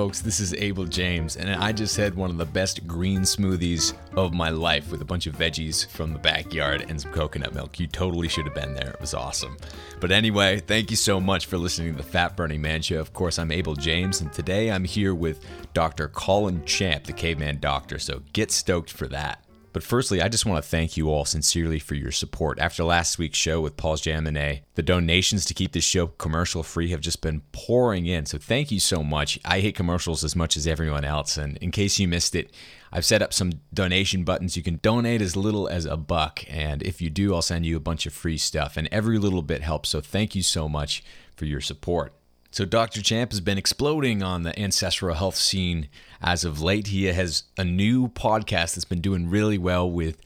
folks. This is Abel James, and I just had one of the best green smoothies of my life with a bunch of veggies from the backyard and some coconut milk. You totally should have been there. It was awesome. But anyway, thank you so much for listening to the Fat Burning Man Show. Of course, I'm Abel James, and today I'm here with Dr. Colin Champ, the caveman doctor. So get stoked for that. But firstly, I just want to thank you all sincerely for your support. After last week's show with Paul's Jaminet, the donations to keep this show commercial free have just been pouring in. So thank you so much. I hate commercials as much as everyone else. And in case you missed it, I've set up some donation buttons. You can donate as little as a buck. And if you do, I'll send you a bunch of free stuff. And every little bit helps. So thank you so much for your support. So, Dr. Champ has been exploding on the ancestral health scene as of late. He has a new podcast that's been doing really well with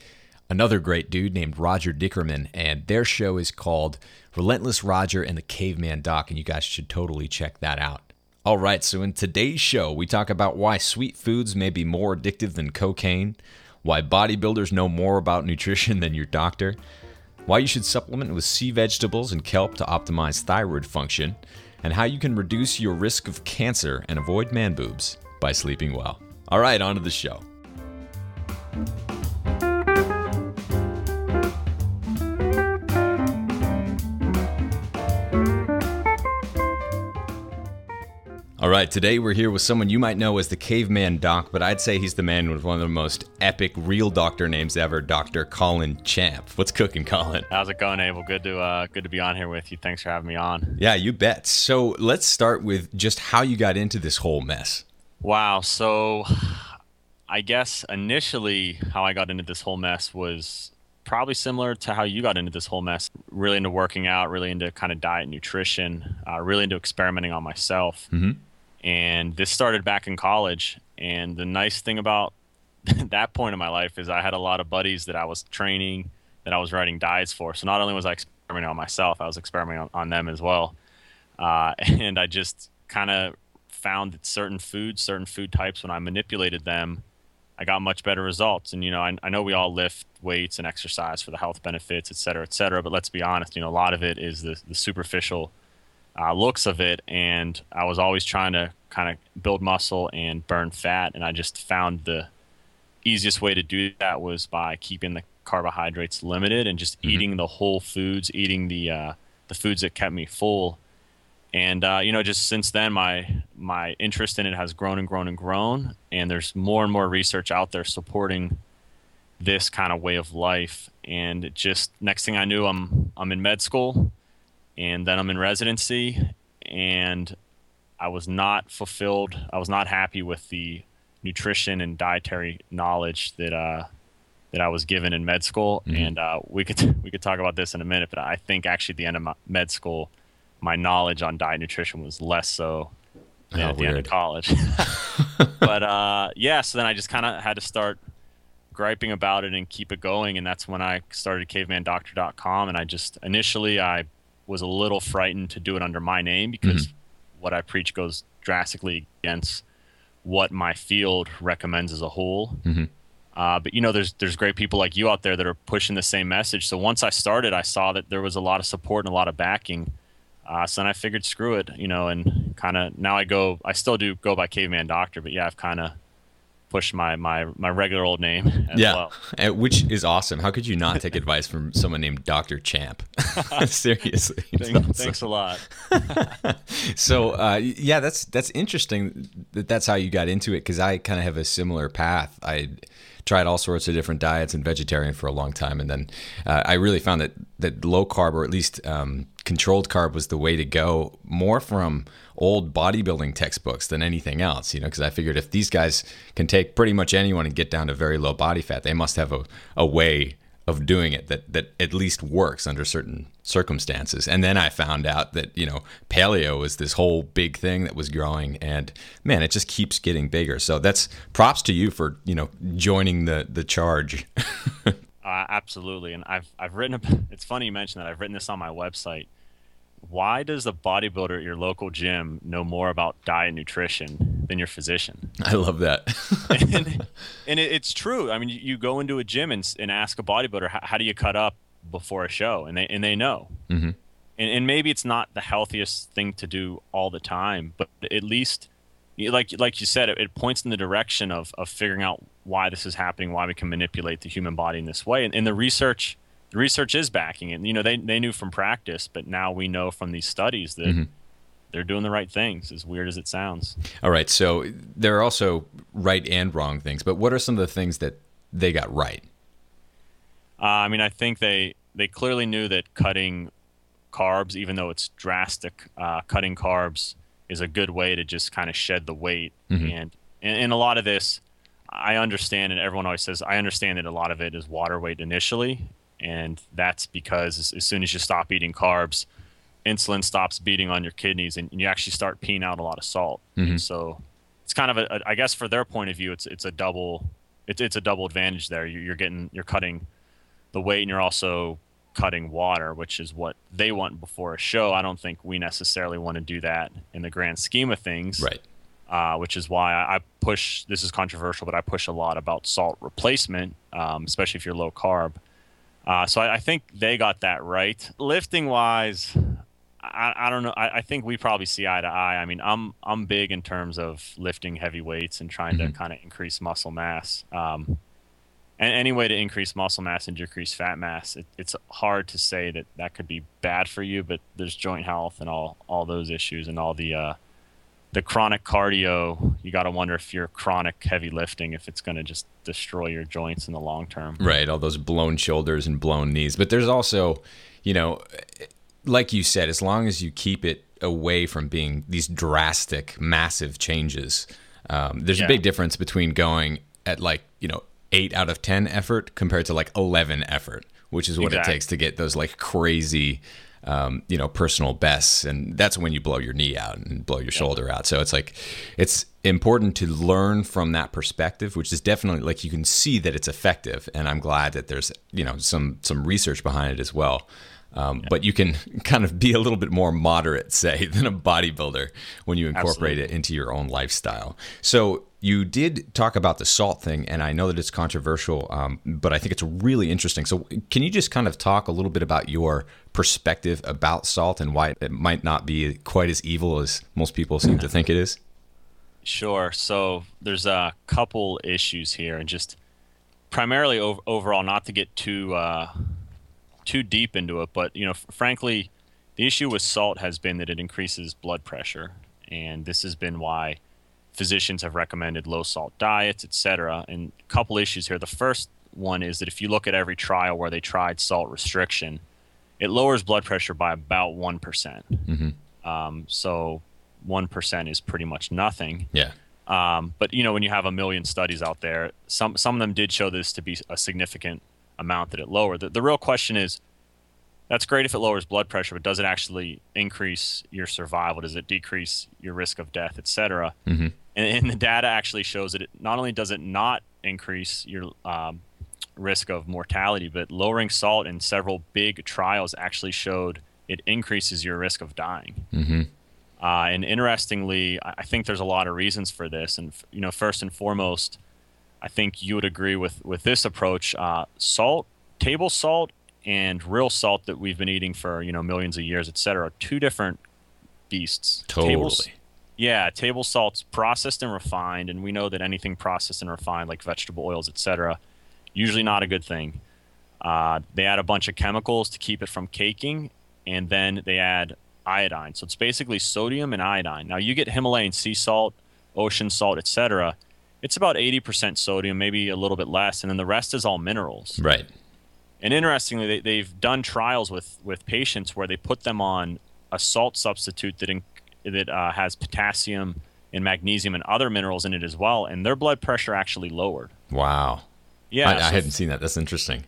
another great dude named Roger Dickerman, and their show is called Relentless Roger and the Caveman Doc, and you guys should totally check that out. All right, so in today's show, we talk about why sweet foods may be more addictive than cocaine, why bodybuilders know more about nutrition than your doctor, why you should supplement with sea vegetables and kelp to optimize thyroid function and how you can reduce your risk of cancer and avoid man boobs by sleeping well. All right, on to the show. All right, today we're here with someone you might know as the Caveman Doc, but I'd say he's the man with one of the most epic real doctor names ever, Dr. Colin Champ. What's cooking, Colin? How's it going, Abel? Good to uh, good to be on here with you. Thanks for having me on. Yeah, you bet. So let's start with just how you got into this whole mess. Wow. So I guess initially how I got into this whole mess was probably similar to how you got into this whole mess. Really into working out, really into kind of diet, nutrition, uh, really into experimenting on myself. Mm-hmm. And this started back in college. And the nice thing about that point in my life is I had a lot of buddies that I was training, that I was writing diets for. So not only was I experimenting on myself, I was experimenting on, on them as well. Uh, and I just kind of found that certain foods, certain food types, when I manipulated them, I got much better results. And you know, I, I, know we all lift weights and exercise for the health benefits, et cetera, et cetera. But let's be honest, you know, a lot of it is the, the superficial uh, looks of it. And I was always trying to kind of build muscle and burn fat. And I just found the easiest way to do that was by keeping the carbohydrates limited and just mm-hmm. eating the whole foods, eating the uh, the foods that kept me full and uh, you know just since then my my interest in it has grown and grown and grown and there's more and more research out there supporting this kind of way of life and just next thing i knew i'm i'm in med school and then i'm in residency and i was not fulfilled i was not happy with the nutrition and dietary knowledge that uh that I was given in med school, mm-hmm. and uh, we could we could talk about this in a minute. But I think actually at the end of med school, my knowledge on diet nutrition was less so oh, at the end of college. but uh, yeah, so then I just kind of had to start griping about it and keep it going, and that's when I started CavemanDoctor.com. And I just initially I was a little frightened to do it under my name because mm-hmm. what I preach goes drastically against what my field recommends as a whole. Mm-hmm. Uh, but you know, there's there's great people like you out there that are pushing the same message. So once I started, I saw that there was a lot of support and a lot of backing uh, so then I figured, screw it, you know, and kind of now I go, I still do go by Caveman Doctor, but yeah, I've kind of pushed my my my regular old name yeah. well. which is awesome. How could you not take advice from someone named dr champ? Seriously. Thanks, awesome. thanks a lot. So uh, yeah that's that's interesting that that's how you got into it because i kind of have a similar path. I tried all sorts of different diets and vegetarian for a long time, and then uh, I really found that that low carb or at least um, controlled carb was the way to go. More from old bodybuilding textbooks than anything else, you know, because I figured if these guys can take pretty much anyone and get down to very low body fat, they must have a, a way of doing it that that at least works under certain circumstances. And then I found out that you know paleo was this whole big thing that was growing, and man, it just keeps getting bigger. So that's props to you for you know joining the the charge. uh, absolutely, and I've I've written. It's funny you mentioned that. I've written this on my website why does the bodybuilder at your local gym know more about diet and nutrition than your physician? I love that. and, and it, it's true. I mean, you go into a gym and, and ask a bodybuilder, how, how, do you cut up before a show? And they, and they know. Mm-hmm. And, and maybe it's not the healthiest thing to do all the time, but at least like like you said, it, it, points in the direction of of figuring out why this is happening, why we can manipulate the human body in this way, and, and the research the research is backing it. You know, they they knew from practice, but now we know from these studies that. Mm-hmm. They're doing the right things, as weird as it sounds. All right. So there are also right and wrong things, but what are some of the things that they got right? Uh, I mean, I think they they clearly knew that cutting carbs, even though it's drastic, uh, cutting carbs is a good way to just kind of shed the weight. Mm-hmm. And, and and a lot of this, I understand, and everyone always says I understand that a lot of it is water weight initially, and that's because as, as soon as you stop eating carbs, insulin stops beating on your kidneys, and, and you actually start peeing out a lot of salt. Mm-hmm. So it's kind of a, a, I guess for their point of view, it's it's a double, it's it's a double advantage there. You're getting you're cutting the weight, and you're also cutting water, which is what they want before a show. I don't think we necessarily want to do that in the grand scheme of things. Right. Uh, which is why I push. This is controversial, but I push a lot about salt replacement, um, especially if you're low carb. Uh, so I, I, think they got that right. Lifting wise, I, I don't know. I, I, think we probably see eye to eye. I mean, I'm I'm big in terms of lifting heavy weights and trying mm-hmm. to kind of increase muscle mass. Um, and any way to increase muscle mass and decrease fat mass, it, it's hard to say that that could be bad for you. But there's joint health and all all those issues and all the uh, the chronic cardio. You got to wonder if you're chronic heavy lifting, if it's going to just destroy your joints in the long term. Right, all those blown shoulders and blown knees. But there's also, you know, like you said, as long as you keep it away from being these drastic, massive changes. Um, there's yeah. a big difference between going at like you know eight out of 10 effort compared to like 11 effort, which is what exactly. it takes to get those like crazy, um, you know, personal bests. And that's when you blow your knee out and blow your shoulder out. So it's like, it's important to learn from that perspective, which is definitely like you can see that it's effective. And I'm glad that there's, you know, some, some research behind it as well. Um, yeah. But you can kind of be a little bit more moderate, say, than a bodybuilder when you incorporate Absolutely. it into your own lifestyle. So you did talk about the salt thing, and I know that it's controversial, um, but I think it's really interesting. So, can you just kind of talk a little bit about your perspective about salt and why it might not be quite as evil as most people seem to think it is? Sure. So, there's a couple issues here, and just primarily overall, not to get too uh, too deep into it, but you know, frankly, the issue with salt has been that it increases blood pressure, and this has been why physicians have recommended low salt diets, etc. And a couple issues here. The first one is that if you look at every trial where they tried salt restriction, it lowers blood pressure by about one mm-hmm. um, so one percent is pretty much nothing. Yeah. Um, but you know, when you have a million studies out there, some some of them did show this to be a significant amount that it lowered. The, the real question is that's great if it lowers blood pressure, but does it actually increase your survival? Does it decrease your risk of death, et cetera? Mm-hmm. And, and, the data actually shows that it not only does it not increase your um, risk of mortality, but lowering salt in several big trials actually showed it increases your risk of dying. Mm-hmm. Uh, and interestingly, I think there's a lot of reasons for this. And you know, first and foremost, I think you would agree with with this approach. Uh, salt, table salt, and real salt that we've been eating for you know millions of years, et cetera, two different beasts. Totally. Tables, yeah, table salt's processed and refined, and we know that anything processed and refined, like vegetable oils, et cetera, usually not a good thing. Uh, they add a bunch of chemicals to keep it from caking, and then they add iodine. So it's basically sodium and iodine. Now you get Himalayan sea salt, ocean salt, etc it's about 80% sodium, maybe a little bit less, and then the rest is all minerals. Right. And interestingly, they, have done trials with, with patients where they put them on a salt substitute that, in, that uh, has potassium and magnesium and other minerals in it as well, and their blood pressure actually lowered. Wow. Yeah. I, so I hadn't seen that. That's interesting.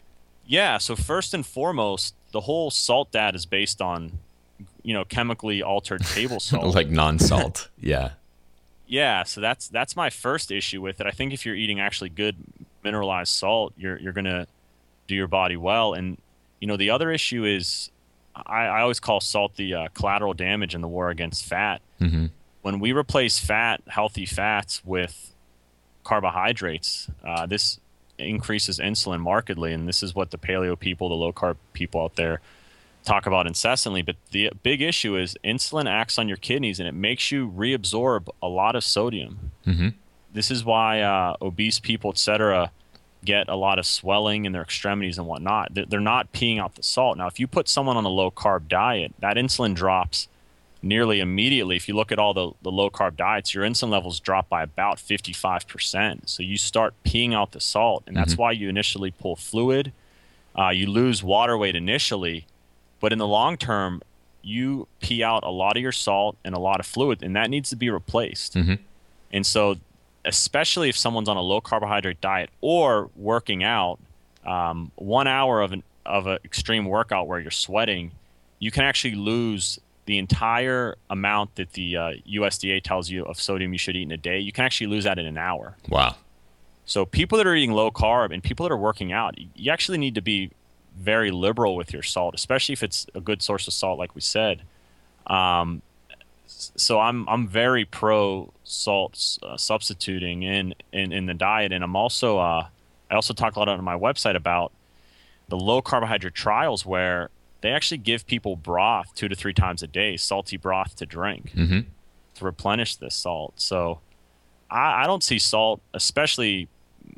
Yeah. So, first and foremost, the whole salt data is based on, you know, chemically altered table salt. like non salt. yeah yeah, so that's that's my first issue with it. I think if you're eating actually good mineralized salt, you're you're gonna do your body well. And you know the other issue is I, I always call salt the uh, collateral damage in the war against fat. Mm-hmm. When we replace fat, healthy fats with carbohydrates, uh, this increases insulin markedly, and this is what the paleo people, the low carb people out there talk about incessantly. But the big issue is insulin acts on your kidneys and it makes you reabsorb a lot of sodium. Mm-hmm. This is why uh, obese people, etc., get a lot of swelling in their extremities and whatnot. They're not peeing out the salt. Now, if you put someone on a low carb diet, that insulin drops nearly immediately. If you look at all the, the low carb diets, your insulin levels drop by about 55%. So you start peeing out the salt, and that's mm-hmm. why you initially pull fluid. Uh, you lose water weight initially, but in the long term, you pee out a lot of your salt and a lot of fluid, and that needs to be replaced. Mm-hmm. And so, especially if someone's on a low carbohydrate diet or working out, um, one hour of an of an extreme workout where you're sweating, you can actually lose the entire amount that the uh, USDA tells you of sodium you should eat in a day, you can actually lose that in an hour. Wow. So people that are eating low carb and people that are working out, you actually need to be very liberal with your salt, especially if it's a good source of salt, like we said. Um, so I'm I'm very pro salt uh, substituting in, in in the diet, and I'm also uh, I also talk a lot on my website about the low carbohydrate trials where they actually give people broth two to three times a day, salty broth to drink mm-hmm. to replenish this salt. So I, I, don't see salt, especially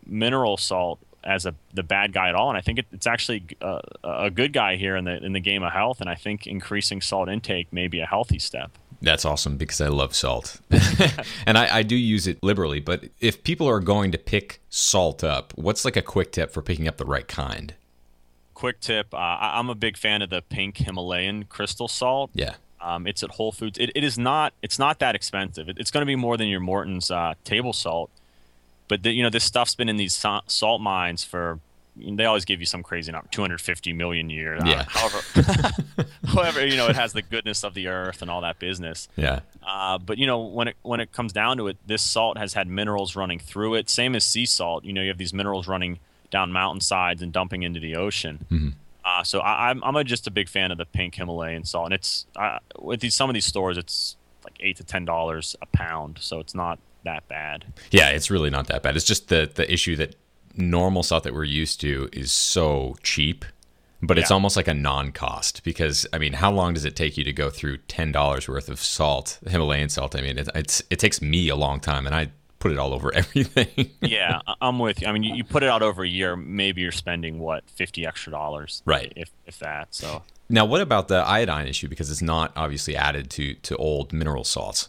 mineral salt, as a the bad guy at all. And I think it, it's actually a, a good guy here in the in the game of health. And I think increasing salt intake may be a healthy step. That's awesome because I love salt. and I, I, do use it liberally. But if people are going to pick salt up, what's like a quick tip for picking up the right kind? quick tip: uh, I'm a big fan of the pink Himalayan crystal salt. Yeah. Um, it's at Whole Foods. It, it is not. It's not that expensive. It, it's going to be more than your Morton's uh, table salt. But the, you know, this stuff's been in these salt mines for. They always give you some crazy number, 250 million years. Yeah. Uh, however, however, you know, it has the goodness of the earth and all that business. Yeah. Uh, but you know, when it when it comes down to it, this salt has had minerals running through it. Same as sea salt. You know, you have these minerals running down mountainsides and dumping into the ocean. Mm-hmm. Uh, so I, am I'm, I'm just a big fan of the pink Himalayan salt, and it's uh, with these some of these stores, it's like eight to ten dollars a pound, so it's not that bad. Yeah, it's really not that bad. It's just the the issue that normal salt that we're used to is so cheap, but it's almost like a non-cost because I mean, how long does it take you to go through ten dollars worth of salt, Himalayan salt? I mean, it, it's it takes me a long time, and I put it all over everything. yeah, I'm with you. I mean, you, you, put it out over a year, maybe you're spending what fifty extra dollars, right? If if that. So now, what about the iodine issue? Because it's not obviously added to to old mineral salts.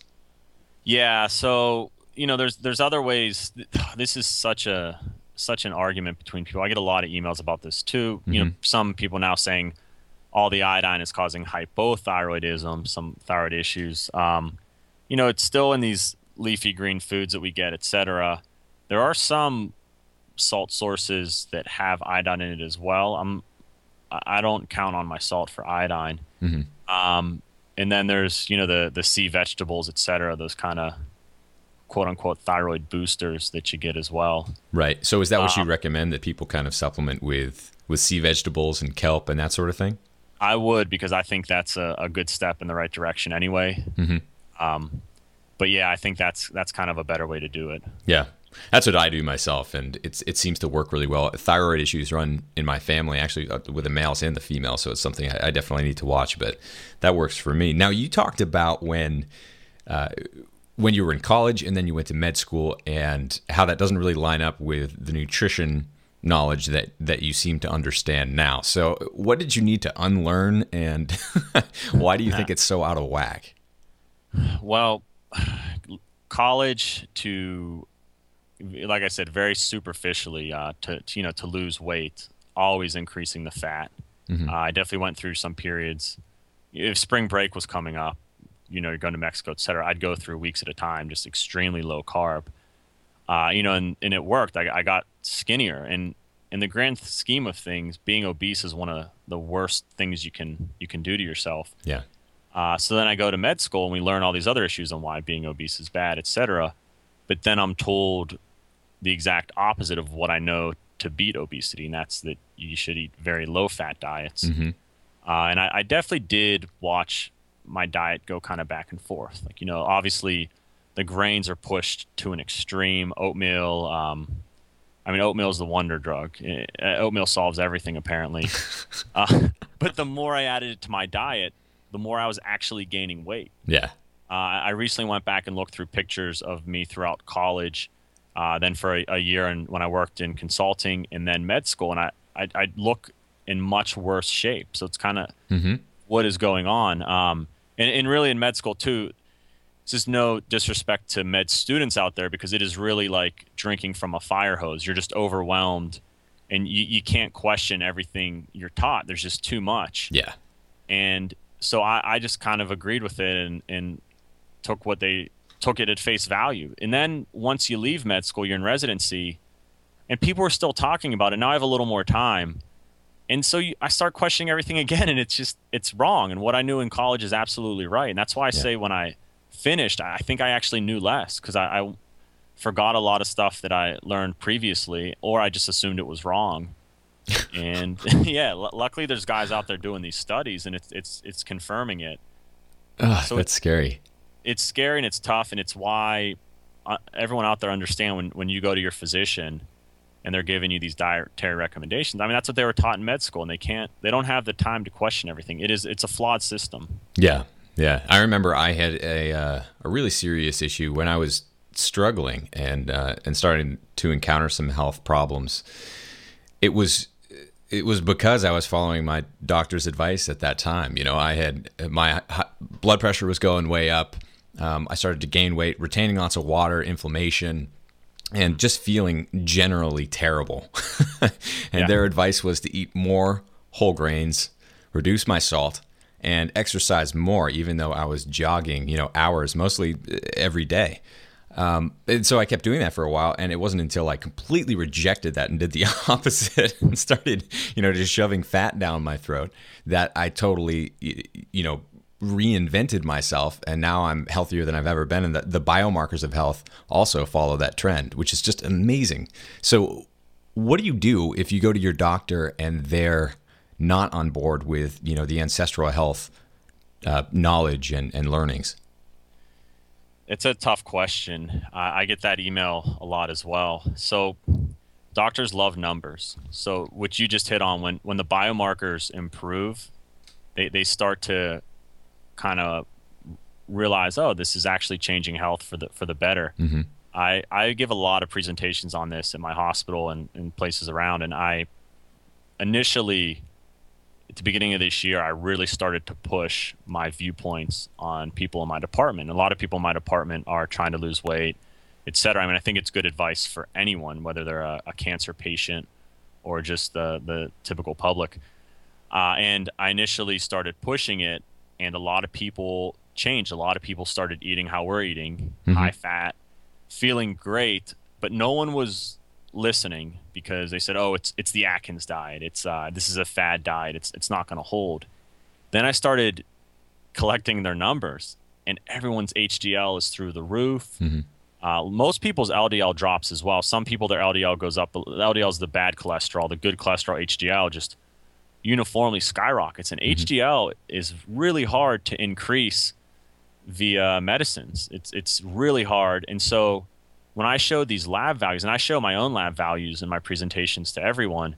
Yeah, so you know, there's there's other ways. This is such a such an argument between people. I get a lot of emails about this too. Mm-hmm. You know, mm-hmm. some people now saying all the iodine is causing hypothyroidism, some thyroid issues. Um, you know, it's still in these leafy green foods that we get, etc. There are some salt sources that have iodine in it as well. I'm I don't count on my salt for iodine. Mm-hmm. Um, and then there's you know the the sea vegetables, etc. Those kind of quote unquote thyroid boosters that you get as well. Right. So is that what um, you recommend that people kind of supplement with with sea vegetables and kelp and that sort of thing? I would because I think that's a, a good step in the right direction anyway. Mm-hmm. Um, but yeah, I think that's that's kind of a better way to do it. Yeah. That's what I do myself, and it's it seems to work really well. Thyroid issues run in my family, actually, uh, with the males and the females, so it's something I, definitely need to watch. But that works for me. Now, you talked about when uh, when you were in college and then you went to med school, and how that doesn't really line up with the nutrition knowledge that that you seem to understand now. So, what did you need to unlearn, and why do you think it's so out of whack? Well, college to like I said, very superficially uh, to, to, you know to lose weight, always increasing the fat. Mm-hmm. Uh, I definitely went through some periods. If spring break was coming up, you know, you're going to Mexico, et cetera, I'd go through weeks at a time, just extremely low carb. Uh, you know, and, and it worked. I, I got skinnier, and in the grand scheme of things, being obese is one of the worst things you can you can do to yourself. Yeah. Uh, so then I go to med school and we learn all these other issues on why being obese is bad, etc. But then I'm told the exact opposite of what I know to beat obesity, and that's that you should eat very low fat diets. Mm-hmm. Uh, and I, I, definitely did watch my diet go kind of back and forth. Like, you know, obviously the grains are pushed to an extreme oatmeal, um, I mean, oatmeal is the wonder drug. Uh, oatmeal solves everything, apparently. uh, but the more I added it to my diet, the more I was actually gaining weight. Yeah. Uh, I recently went back and looked through pictures of me throughout college, uh, then for a, a, year and when I worked in consulting and then med school, and I I, I look in much worse shape. So it's kind of mm-hmm. What is going on. Um, and, and really in med school too, this is no disrespect to med students out there because it is really like drinking from a fire hose. You're just overwhelmed and you, you can't question everything you're taught. There's just too much. Yeah. And so I, I just kind of agreed with it and, and took what they took it at face value. And then once you leave med school, you're in residency and people are still talking about it. Now I have a little more time. And so you, I start questioning everything again and it's just, it's wrong. And what I knew in college is absolutely right. And that's why I yeah. say when I, finished, I think I actually knew less because I, I, forgot a lot of stuff that I learned previously, or I just assumed it was wrong. and yeah, l- luckily there's guys out there doing these studies, and it's it's it's confirming it. Oh, so that's scary. It's scary and it's tough, and it's why uh, everyone out there understand when when you go to your physician and they're giving you these dietary recommendations. I mean, that's what they were taught in med school, and they can't, they don't have the time to question everything. It is, it's a flawed system. Yeah, yeah, I remember I had a uh, a really serious issue when I was struggling and uh, and starting to encounter some health problems. It was it was because I was following my doctor's advice at that time. You know, I had my blood pressure was going way up. Um, I started to gain weight, retaining lots of water, inflammation, and just feeling generally terrible. and yeah. their advice was to eat more whole grains, reduce my salt, and exercise more, even though I was jogging, you know, hours mostly uh, every day. Um, and so I kept doing that for a while, and it wasn't until I completely rejected that and did the opposite and started, you know, just shoving fat down my throat that I totally, you know, reinvented myself, and now I'm healthier than I've ever been. And the, the biomarkers of health also follow that trend, which is just amazing. So, what do you do if you go to your doctor and they're not on board with you know the ancestral health uh, knowledge and, and learnings? It's a tough question. I, I get that email a lot as well. So doctors love numbers. So what you just hit on when when the biomarkers improve, they, they start to kind of realize, oh, this is actually changing health for the for the better. Mm-hmm. I, I give a lot of presentations on this in my hospital and, and places around, and I initially at the beginning of this year, I really started to push my viewpoints on people in my department. A lot of people in my department are trying to lose weight, et cetera. I mean, I think it's good advice for anyone, whether they're a, a cancer patient or just the, the typical public. Uh, and I initially started pushing it, and a lot of people changed. A lot of people started eating how we're eating, mm-hmm. high fat, feeling great, but no one was listening because they said, "Oh, it's it's the Atkins diet. It's uh, this is a fad diet. It's it's not going to hold." Then I started collecting their numbers, and everyone's HDL is through the roof. Mm-hmm. Uh, most people's LDL drops as well. Some people their LDL goes up. LDL is the bad cholesterol. The good cholesterol, HDL, just uniformly skyrockets. And mm-hmm. HDL is really hard to increase via medicines. It's it's really hard, and so when I showed these lab values, and I show my own lab values in my presentations to everyone,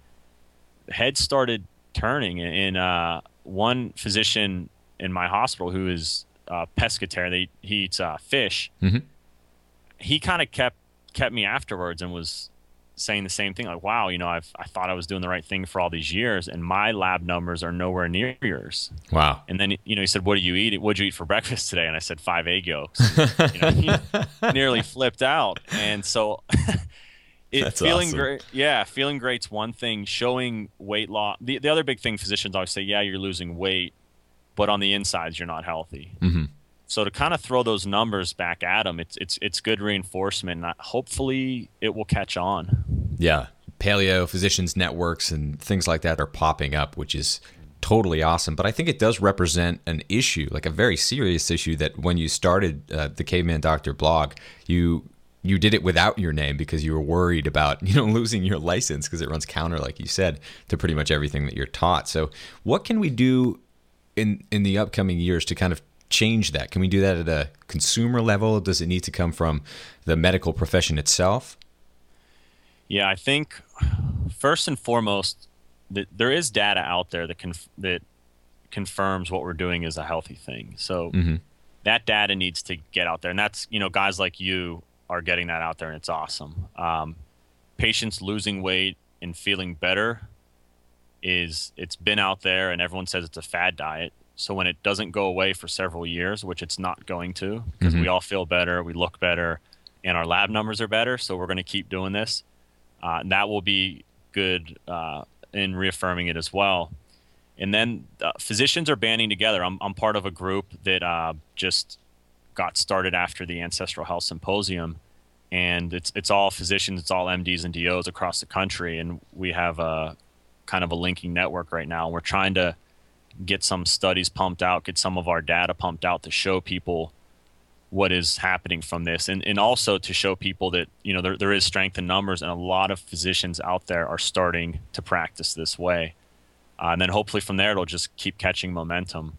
heads started turning. And uh, one physician in my hospital who is uh, pescatarian, they, he eats uh, fish. Mm-hmm. He kind of kept kept me afterwards and was saying the same thing like wow you know I've, i thought i was doing the right thing for all these years and my lab numbers are nowhere near yours. Wow. And then you know he said what do you eat? What'd you eat for breakfast today? And i said five egg yolks. You know, he nearly flipped out. And so it That's feeling awesome. great yeah feeling great's one thing. Showing weight loss the, the other big thing physicians always say yeah you're losing weight but on the insides you're not healthy. Mm-hmm. So to kind of throw those numbers back at them, it's it's it's good reinforcement. Hopefully, it will catch on. Yeah, paleo physicians networks and things like that are popping up, which is totally awesome. But I think it does represent an issue, like a very serious issue. That when you started uh, the Caveman Doctor blog, you you did it without your name because you were worried about you know losing your license because it runs counter, like you said, to pretty much everything that you're taught. So what can we do in in the upcoming years to kind of change that? Can we do that at a consumer level? Does it need to come from the medical profession itself? Yeah, I think first and foremost, that there is data out there that conf- that confirms what we're doing is a healthy thing. So Mm-hmm. that data needs to get out there, and that's you know guys like you are getting that out there, and it's awesome. Um, patients losing weight and feeling better is it's been out there, and everyone says it's a fad diet. So when it doesn't go away for several years, which it's not going to, because Mhm. we all feel better, we look better, and our lab numbers are better, so we're going to keep doing this. Uh, and that will be good uh, in reaffirming it as well. And then uh, physicians are banding together. I'm, I'm part of a group that uh, just got started after the Ancestral Health Symposium, and it's it's all physicians, it's all MDs and DOs across the country, and we have a kind of a linking network right now. We're trying to get some studies pumped out, get some of our data pumped out to show people what is happening from this. And, and also to show people that you know there, there is strength in numbers and a lot of physicians out there are starting to practice this way. Uh, and then hopefully from there it'll just keep catching momentum.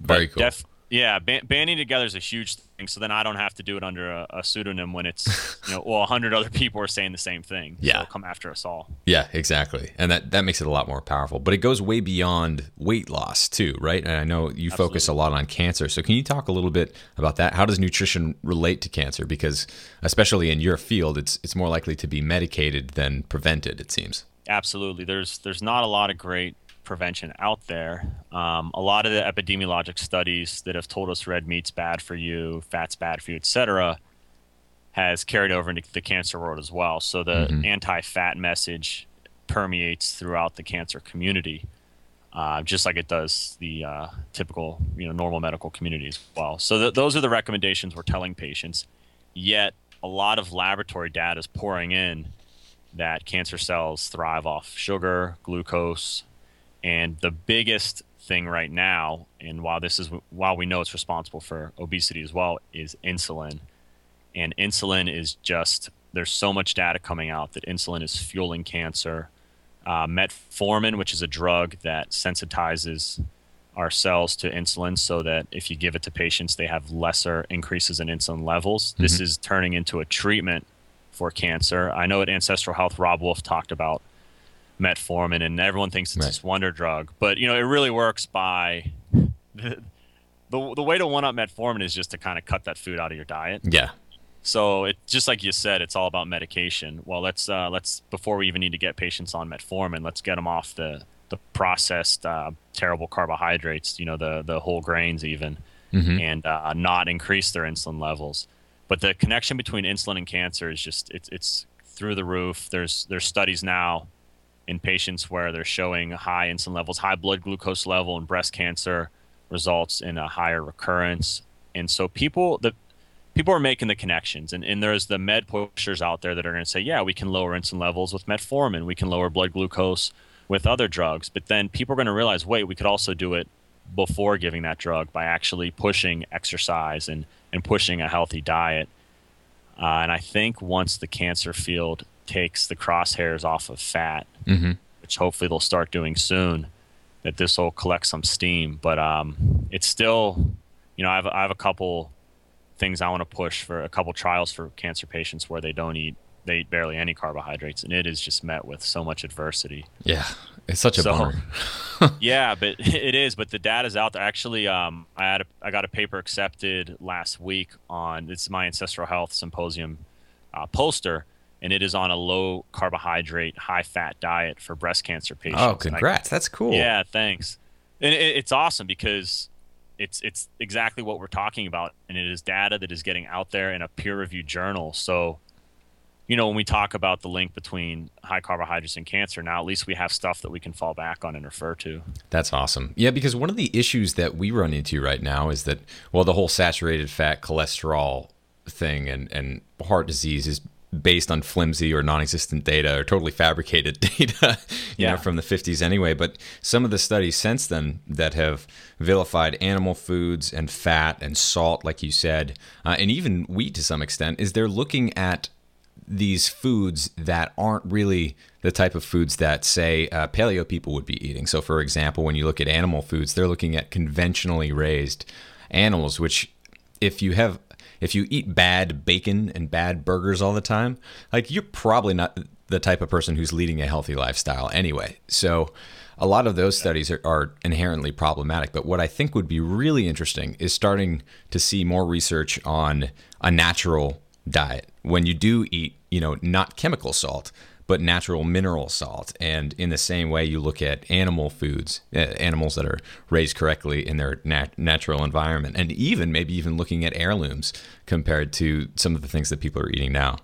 Very But cool. def- yeah ban- banding together is a huge thing so then i don't have to do it under a, a pseudonym when it's you know well 100 other people are saying the same thing Yeah. so come after us all Yeah, exactly. And that, that makes it a lot more powerful. But it goes way beyond weight loss, too, right? And I know you focus a lot on cancer. So can you talk a little bit about that? How does nutrition relate to cancer? Because especially in your field, it's it's more likely to be medicated than prevented, it seems. absolutely there's there's not a lot of great prevention out there. Um, a lot of the epidemiologic studies that have told us red meat's bad for you fat's bad for you etc has carried over into the cancer world as well. So the Mhm. anti-fat message permeates throughout the cancer community uh, just like it does the uh, typical you know normal medical community as well. So th- those are the recommendations we're telling patients. Yet a lot of laboratory data is pouring in that cancer cells thrive off sugar, glucose, and the biggest thing right now, and while this is while we know it's responsible for obesity as well, is insulin. And insulin is just there's so much data coming out that insulin is fueling cancer. Uh, metformin, which is a drug that sensitizes our cells to insulin so that if you give it to patients, they have lesser increases in insulin levels. This is turning into a treatment for cancer. I know at Ancestral Health, Robb Wolf talked about metformin, and everyone thinks it's Right. this wonder drug, but you know it really works by the, the the way to one up metformin is just to kind of cut that food out of your diet. Yeah. So it just like you said, it's all about medication. Well, let's uh, let's before we even need to get patients on metformin, let's get them off the the processed uh, terrible carbohydrates. You know, the the whole grains even, Mhm. and uh, not increase their insulin levels. But the connection between insulin and cancer is just it's it's through the roof. There's there's studies now in patients where they're showing high insulin levels, high blood glucose level and breast cancer results in a higher recurrence. And so people the people are making the connections and, and there's the med pushers out there that are going to say, yeah, we can lower insulin levels with metformin, we can lower blood glucose with other drugs. But then people are going to realize, wait, we could also do it before giving that drug by actually pushing exercise and, and pushing a healthy diet. Uh, and I think once the cancer field takes the crosshairs off of fat, hmm which hopefully they'll start doing soon, that this will collect some steam. But um, it's still, you know, I have, I have a couple things I want to push for a couple trials for cancer patients where they don't eat, they eat barely any carbohydrates, and it is just met with so much adversity. Yeah. It's such a So- bummer. yeah, but it is. But the data's out there. Actually, um, I had a, I got a paper accepted last week on it's my ancestral health symposium uh, poster, and it is on a low carbohydrate, high fat diet for breast cancer oh, patients. Oh, And I- congrats. That's cool. yeah, thanks. And it, it's awesome because it's it's exactly what we're talking about, and it is data that is getting out there in a peer-reviewed journal. So, you know, when we talk about the link between high carbohydrates and cancer, now at least we have stuff that we can fall back on and refer to. That's awesome. Yeah, because one of the issues that we run into right now is that, well, the whole saturated fat cholesterol thing and, and heart disease is based on flimsy or non-existent data or totally fabricated data, you Yeah. know, from the 50s anyway. But some of the studies since then that have vilified animal foods and fat and salt, like you said, uh, and even wheat to some extent, is they're looking at these foods that aren't really the type of foods that, say, uh, paleo people would be eating. So, for example, when you look at animal foods, they're looking at conventionally raised animals, which, if you have if you eat bad bacon and bad burgers all the time, like you're probably not the type of person who's leading a healthy lifestyle anyway. So a lot of those studies are, are, inherently problematic. But what I think would be really interesting is starting to see more research on a natural diet. When you do eat, you know, not chemical salt, but natural mineral salt. And in the same way, you look at animal foods, uh, animals that are raised correctly in their nat- natural environment, and even maybe even looking at heirlooms compared to some of the things that people are eating now.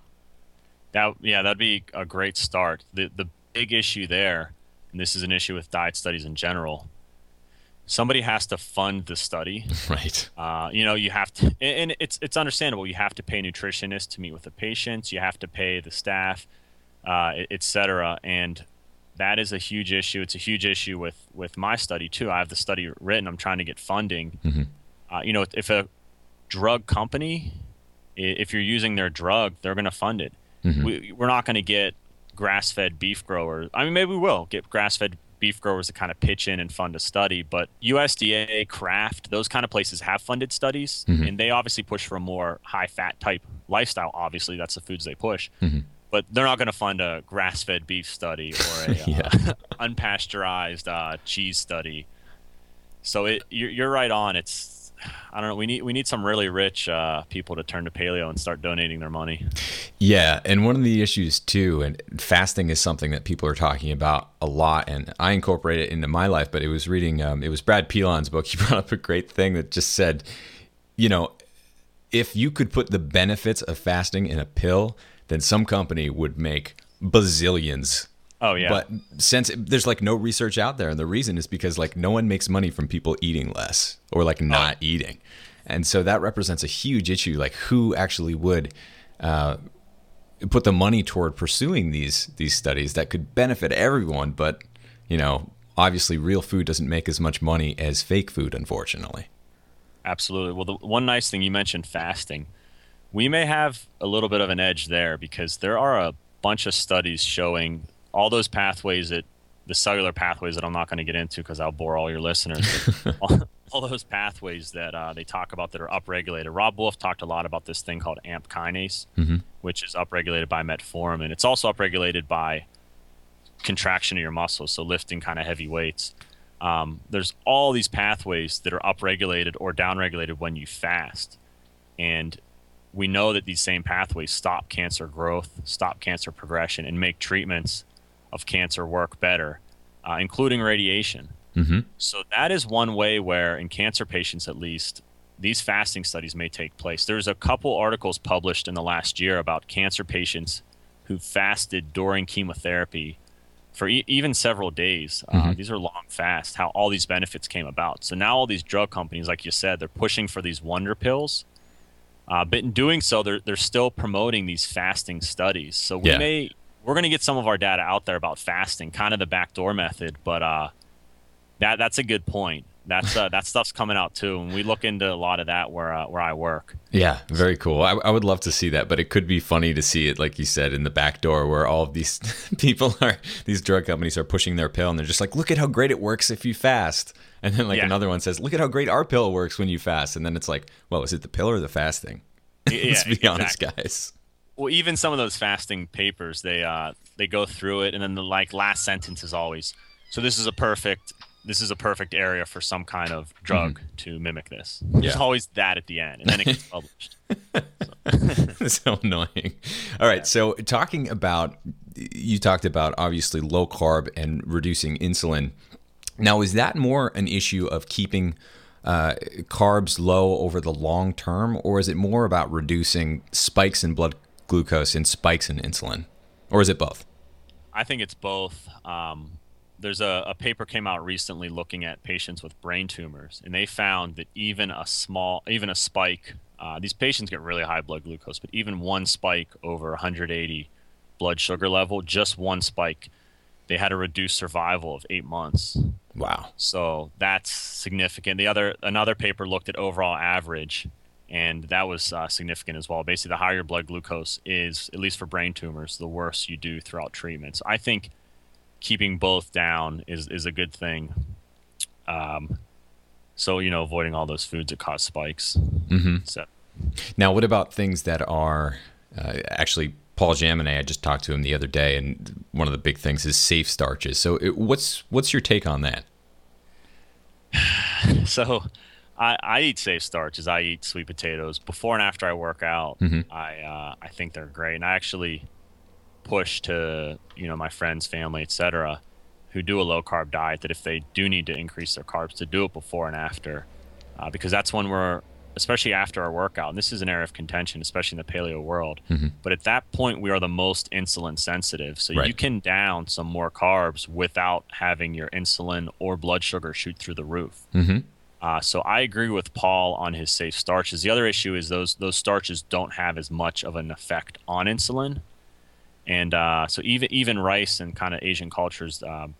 That yeah, that'd be a great start. The the big issue there, and this is an issue with diet studies in general. Somebody has to fund the study, right? Uh, you know, you have to, and it's it's understandable. You have to pay nutritionists to meet with the patients. You have to pay the staff, uh, etc. And that is a huge issue. It's a huge issue with with my study too. I have the study written. I'm trying to get funding. Mm-hmm. Uh, you know, if a drug company, if you're using their drug, they're going to fund it. Mm-hmm. We, we're not going to get grass-fed beef growers. I mean, maybe we will get grass-fed beef growers to kind of pitch in and fund a study. But USDA, Kraft, those kind of places have funded studies, mm-hmm. and they obviously push for a more high-fat type lifestyle. Obviously, that's the foods they push. Mm-hmm. But they're not going to fund a grass-fed beef study or a yeah. uh, unpasteurized uh, cheese study. So it, you're, you're right on. It's I don't know. We need we need some really rich uh, people to turn to paleo and start donating their money. Yeah, and one of the issues too, and fasting is something that people are talking about a lot, and I incorporate it into my life. But it was reading, um, it was Brad Pilon's book. He brought up a great thing that just said, you know, if you could put the benefits of fasting in a pill, then some company would make bazillions Oh yeah. But since there's like no research out there, and the reason is because like no one makes money from people eating less or like not oh. eating, and so that represents a huge issue. Like who actually would uh, put the money toward pursuing these these studies that could benefit everyone, but you know, obviously, real food doesn't make as much money as fake food, unfortunately. Absolutely. Well, the one nice thing you mentioned fasting. We may have a little bit of an edge there because there are a bunch of studies showing all those pathways that the cellular pathways that I'm not going to get into because I'll bore all your listeners. all, all, those pathways that uh, they talk about that are upregulated. Robb Wolf talked a lot about this thing called AMP kinase, mm-hmm. which is upregulated by metformin. and It's also upregulated by contraction of your muscles, so lifting kind of heavy weights. Um, there's all these pathways that are upregulated or downregulated when you fast, and we know that these same pathways stop cancer growth, stop cancer progression, and make treatments of cancer work better, uh, including radiation. Mm-hmm. So that is one way where, in cancer patients at least, these fasting studies may take place. There's a couple articles published in the last year about cancer patients who fasted during chemotherapy for e- even several days. Uh, mm-hmm. Uh, these are long fasts, how all these benefits came about. So now all these drug companies, like you said, they're pushing for these wonder pills. Uh, but in doing so, they're, they're still promoting these fasting studies. So we yeah. may we're going to get some of our data out there about fasting, kind of the backdoor method. But uh, that that's a good point. That's uh, that stuff's coming out too, and we look into a lot of that where uh, where I work. Yeah, very cool. I, I, would love to see that, but it could be funny to see it, like you said, in the back door where all of these people are these drug companies are pushing their pill, and they're just like, "Look at how great it works if you fast." And then like yeah. another one says, "Look at how great our pill works when you fast." And then it's like, "Well, is it the pill or the fasting?" Yeah, Let's be exactly. honest, guys well, even some of those fasting papers, they uh, they go through it, and then the like last sentence is always, "So this is a perfect this is a perfect area for some kind of drug mm-hmm. to mimic this." Yeah. There's always that at the end, and then it gets published. so. so annoying. All right, yeah. so talking about you talked about obviously low carb and reducing insulin. Now, is that more an issue of keeping uh, carbs low over the long term, or is it more about reducing spikes in blood glucose and spikes in insulin, or is it both? I think it's both. Um, there's a, a, paper came out recently looking at patients with brain tumors, and they found that even a small, even a spike, uh, these patients get really high blood glucose, but even one spike over 180 blood sugar level, just one spike, they had a reduced survival of eight months. Wow! So that's significant. The other another paper looked at overall average, and that was uh, significant as well. Basically, the higher your blood glucose is, at least for brain tumors, the worse you do throughout treatment. So I think keeping both down is is a good thing. Um, so you know, avoiding all those foods that cause spikes. Mm-hmm. So now, what about things that are uh, actually Paul Jaminet, I just talked to him the other day, and one of the big things is safe starches. So, it, what's what's your take on that? so, I, I, eat safe starches. I eat sweet potatoes before and after I work out. Mm-hmm. I uh, I think they're great, and I actually push to you know my friends, family, etc., who do a low carb diet that if they do need to increase their carbs, to do it before and after, uh, because that's when we're especially after our workout. And this is an area of contention, especially in the paleo world. Mm-hmm. But at that point, we are the most insulin sensitive. So right. you can down some more carbs without having your insulin or blood sugar shoot through the roof. Mm-hmm. Uh, so I agree with Paul on his safe starches. The other issue is those those starches don't have as much of an effect on insulin. And uh, so even even rice and kind of Asian cultures, um,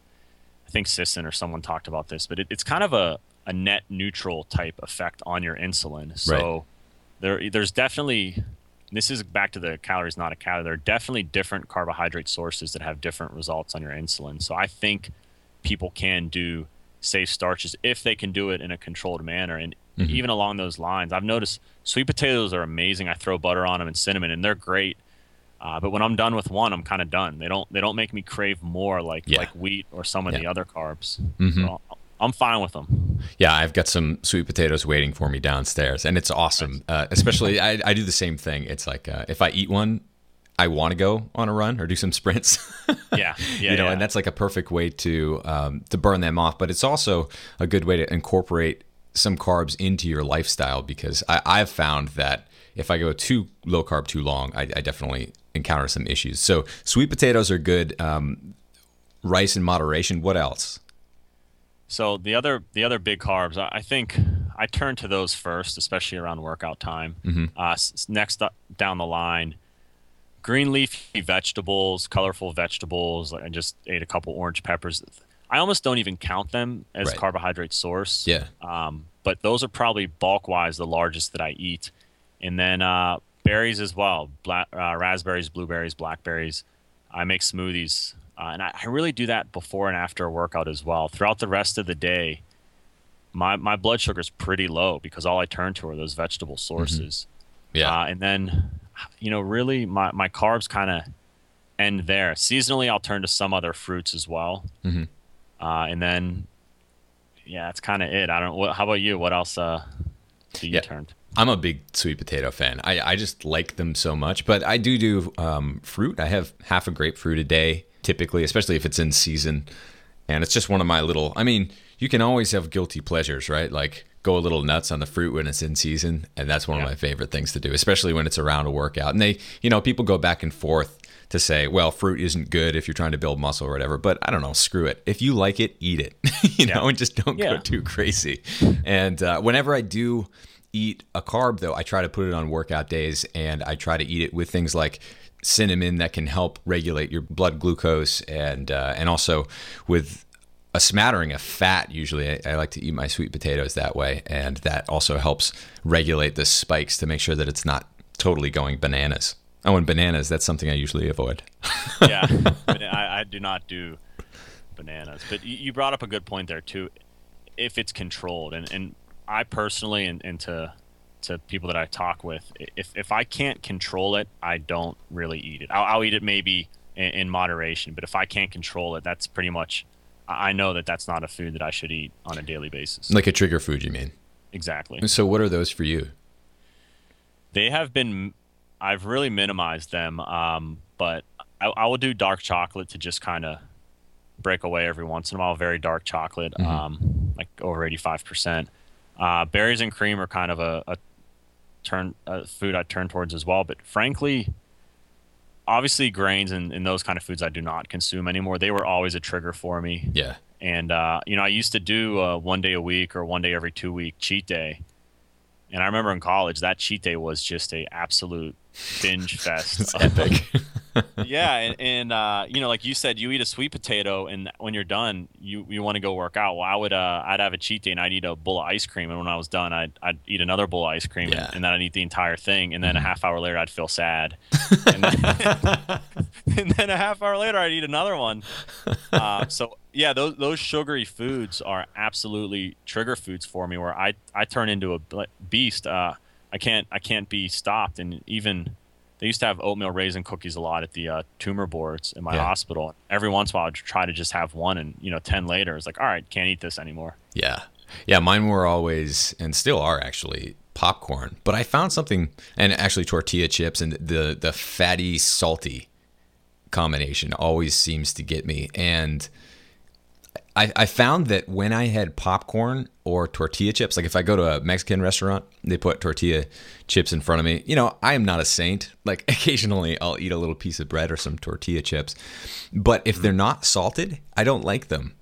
I think Sisson or someone talked about this, but it, it's kind of a, a net neutral type effect on your insulin. So right. there there's definitely this is back to the calories not a calorie. There are definitely different carbohydrate sources that have different results on your insulin. So I think people can do safe starches if they can do it in a controlled manner. And mm-hmm. even along those lines, I've noticed sweet potatoes are amazing. I throw butter on them and cinnamon, and they're great. Uh, but when I'm done with one, I'm kind of done. They don't they don't make me crave more like yeah. like wheat or some of yeah. the other carbs. Mm-hmm. So I'm fine with them. Yeah, I've got some sweet potatoes waiting for me downstairs, and it's awesome. Uh, especially, I, I, do the same thing. It's like uh, if I eat one, I want to go on a run or do some sprints. yeah, yeah, you know, yeah. and that's like a perfect way to um, to burn them off. But it's also a good way to incorporate some carbs into your lifestyle because I, I've found that if I go too low carb too long, I, I definitely encounter some issues. So sweet potatoes are good. Um, rice in moderation. What else? So the other the other big carbs, I think I turn to those first, especially around workout time. Mm-hmm. Uh, next up, down the line, green leafy vegetables, colorful vegetables. I just ate a couple orange peppers. I almost don't even count them as right. carbohydrate source. Yeah. Um, but those are probably bulk wise the largest that I eat and then uh, berries as well black, uh, raspberries blueberries blackberries i make smoothies uh, and I, I, really do that before and after a workout as well throughout the rest of the day my, my blood sugar is pretty low because all i turn to are those vegetable mm-hmm. sources mm-hmm. yeah uh, and then you know really my, my carbs kind of end there seasonally i'll turn to some other fruits as well mm-hmm. Uh, and then yeah that's kind of it i don't what how about you what else uh do you yeah. turn to I'm a big sweet potato fan. I, I just like them so much. But I do do um, fruit. I have half a grapefruit a day, typically, especially if it's in season. And it's just one of my little. I mean, you can always have guilty pleasures, right? Like go a little nuts on the fruit when it's in season, and that's one yeah. of my favorite things to do, especially when it's around a workout. And they, you know, people go back and forth to say, well, fruit isn't good if you're trying to build muscle or whatever. But I don't know, screw it. If you like it, eat it, you yeah. know, and just don't yeah. go too crazy. And uh, whenever I do eat a carb though, I try to put it on workout days and I try to eat it with things like cinnamon that can help regulate your blood glucose and uh, and also with a smattering of fat usually. I, I, like to eat my sweet potatoes that way and that also helps regulate the spikes to make sure that it's not totally going bananas. Oh and bananas that's something i usually avoid. Yeah. I, I, do not do bananas. But you brought up a good point there too. If it's controlled and, and I personally, and, and to to people that I talk with, if if I can't control it, I don't really eat it. I'll, I'll eat it maybe in, in, moderation, but if I can't control it, that's pretty much. I know that that's not a food that I should eat on a daily basis. Like a trigger food, you mean? Exactly. So, what are those for you? They have been. I've really minimized them, um, but I, I, will do dark chocolate to just kind of break away every once in a while. Very dark chocolate, mm-hmm. um, like over eighty five percent. Uh, berries and cream are kind of a, a turn a food I turn towards as well. But frankly, obviously grains and, and, those kind of foods I do not consume anymore. They were always a trigger for me. Yeah. And uh, you know, I used to do a one day a week or one day every two week cheat day. And I remember in college that cheat day was just a absolute binge fest. epic. yeah, and, and uh, you know, like you said, you eat a sweet potato, and when you're done, you you want to go work out. Well, I would uh, I'd have a cheat day, and I'd eat a bowl of ice cream, and when I was done, I'd I'd eat another bowl of ice cream, yeah. and, and, then I'd eat the entire thing, and then mm-hmm. a half hour later, I'd feel sad, and, then, and then a half hour later, I'd eat another one. Uh, so yeah, those those sugary foods are absolutely trigger foods for me, where I I turn into a beast. Uh, I can't I can't be stopped, and even they used to have oatmeal raisin cookies a lot at the uh, tumor boards in my Yeah. hospital. Every once in a while, I'd try to just have one, and you know, ten later, it's like, all right, can't eat this anymore. Yeah. Yeah, mine were always and still are actually popcorn. But I found something and actually tortilla chips and the the fatty salty combination always seems to get me. And I, I found that when I had popcorn or tortilla chips, like if I go to a Mexican restaurant, they put tortilla chips in front of me. You know, I am not a saint. Like occasionally I'll eat a little piece of bread or some tortilla chips. But if they're not salted, I don't like them.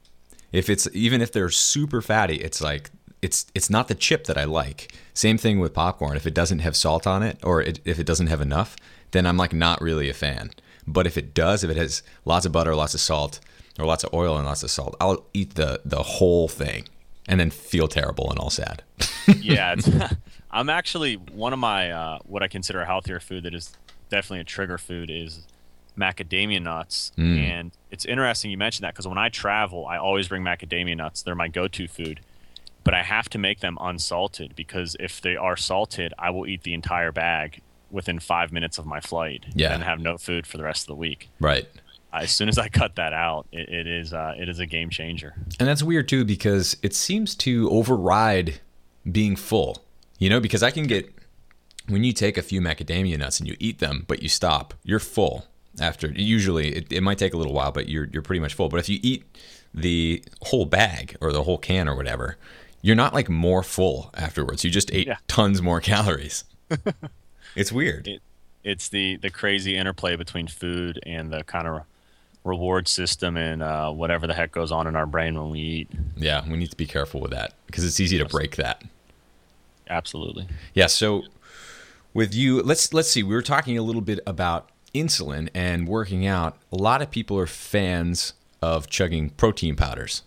If it's even if they're super fatty, it's like it's it's not the chip that I like. Same thing with popcorn. If it doesn't have salt on it or it, if it doesn't have enough, then I'm like not really a fan. But if it does, if it has lots of butter, lots of salt, or lots of oil and lots of salt, I'll eat the the whole thing and then feel terrible and all sad. yeah, I'm actually one of my uh, what I consider a healthier food that is definitely a trigger food is macadamia nuts, and it's interesting you mentioned that because when I travel, I always bring macadamia nuts. They're my go-to food, but I have to make them unsalted because if they are salted, I will eat the entire bag within five minutes of my flight Yeah. and have no food for the rest of the week. right. As soon as I cut that out, it, it is uh, it is a game changer. And that's weird too because it seems to override being full. You know, because I can get when you take a few macadamia nuts and you eat them, but you stop, you're full after. Usually, it, it might take a little while, but you're you're pretty much full. But if you eat the whole bag or the whole can or whatever, you're not like more full afterwards. You just ate Yeah. tons more calories. it's weird. it, it's the the crazy interplay between food and the kind of reward system and uh, whatever the heck goes on in our brain when we eat. yeah, we need to be careful with that because it's easy to break that. Absolutely. Yeah. So with you, let's let's see. We were talking a little bit about insulin and working out. A lot of people are fans of chugging protein powders,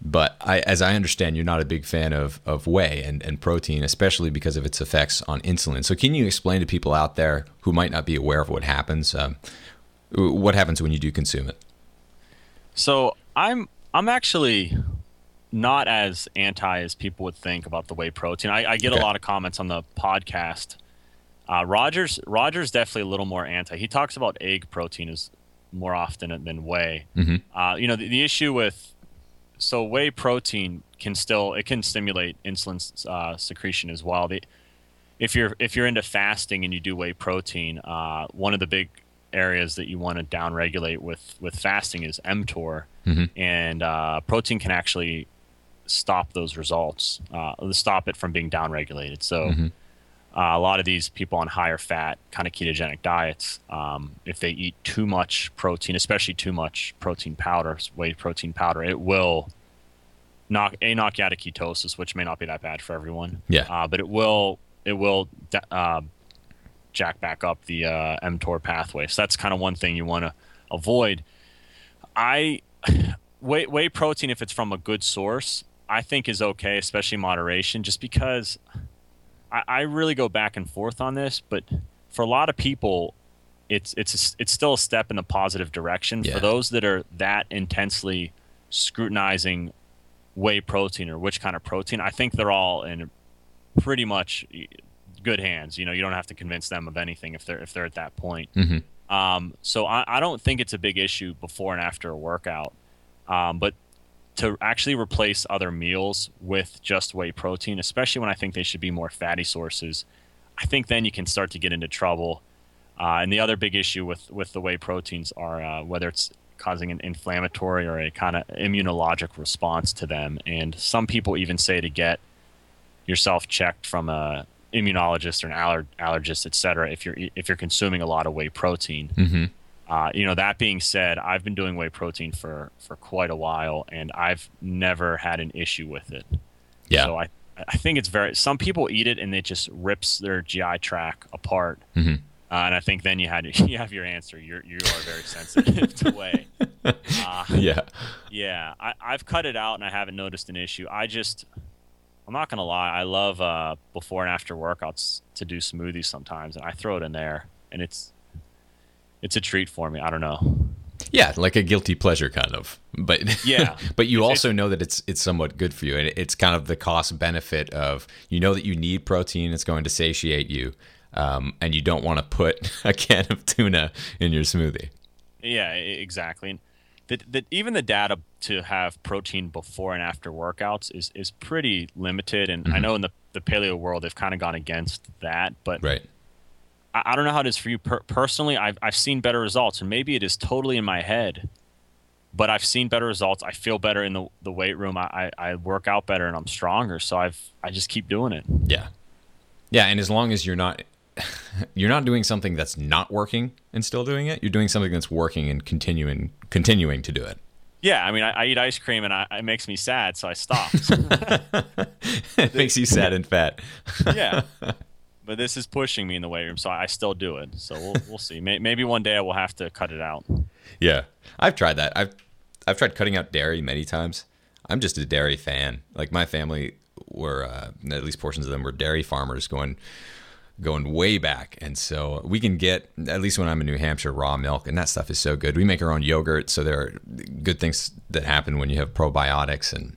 but I, as I understand, you're not a big fan of of whey and, and protein, especially because of its effects on insulin. So can you explain to people out there who might not be aware of what happens? Um, what happens when you do consume it? So I'm I'm actually not as anti as people would think about the whey protein. I, I get Okay. a lot of comments on the podcast. Uh, Rogers Rogers definitely a little more anti. He talks about egg protein is more often than whey. Mhm. Uh, you know the, the issue with so whey protein can still it can stimulate insulin uh, secretion as well. The, if you're if you're into fasting and you do whey protein, uh, one of the big areas that you want to downregulate with with fasting is mTOR, Mhm. and uh, protein can actually stop those results, uh, stop it from being downregulated. So. Mhm. Uh, a lot of these people on higher fat, kind of ketogenic diets, um, if they eat too much protein, especially too much protein powder, whey protein powder, it will knock a knock you out of ketosis, which may not be that bad for everyone. Yeah. Uh, but it will it will uh, jack back up the uh, mTOR pathway. So that's kind of one thing you want to avoid. I whey, whey protein, if it's from a good source, I think is okay, especially moderation, just because I, I really go back and forth on this. But for a lot of people, it's it's it's still a step in the positive direction. Yeah. For those that are that intensely scrutinizing whey protein or which kind of protein, I think they're all in pretty much good hands. You know, you don't have to convince them of anything if they're if they're at that point. Mhm. Um, so I, I don't think it's a big issue before and after a workout. Um, but to actually replace other meals with just whey protein, especially when I think they should be more fatty sources, I think then you can start to get into trouble. Uh, and the other big issue with, with the whey proteins are uh, whether it's causing an inflammatory or a kind of immunologic response to them. And some people even say to get yourself checked from a immunologist or an aller- allergist, et cetera, if you're if you're consuming a lot of whey protein. Mhm. Uh, you know, that being said, I've been doing whey protein for for quite a while, and I've never had an issue with it. Yeah. So I I think it's very. Some people eat it and it just rips their GI tract apart. Mhm. Uh, and I think then you had you have your answer. You're you are very sensitive to whey. Uh, yeah. yeah, I, I've cut it out and I haven't noticed an issue. I just, I'm not gonna lie, I love uh, before and after workouts to do smoothies sometimes, and I throw it in there, and it's, it's a treat for me. I don't know. Yeah, like a guilty pleasure kind of. But Yeah. but you also know that it's it's somewhat good for you, and it's kind of the cost benefit of you know that you need protein. It's going to satiate you, um, and you don't want to put a can of tuna in your smoothie. Yeah, exactly. And that, that even the data to have protein before and after workouts is, is pretty limited. And mm-hmm. I know in the, the paleo world, they've kind of gone against that. But right. I, I don't know how it is for you per- personally. I've, I've seen better results, and maybe it is totally in my head. But I've seen better results. I feel better in the, the weight room. I, I, I work out better and I'm stronger. So I've I just keep doing it. Yeah, yeah. And as long as you're not you're not doing something that's not working and still doing it. You're doing something that's working and continuing continuing to do it. Yeah, I mean, I, I eat ice cream and I, it makes me sad, so I stop. it makes you sad and fat. yeah, but this is pushing me in the weight room, so I still do it. So we'll we'll see. Maybe one day I will have to cut it out. Yeah, I've tried that. I've I've tried cutting out dairy many times. I'm just a dairy fan. Like my family were, uh, at least portions of them were dairy farmers going going way back. And so we can get, at least when I'm in New Hampshire, raw milk, and that stuff is so good. We make our own yogurt, so there are good things that happen when you have probiotics. And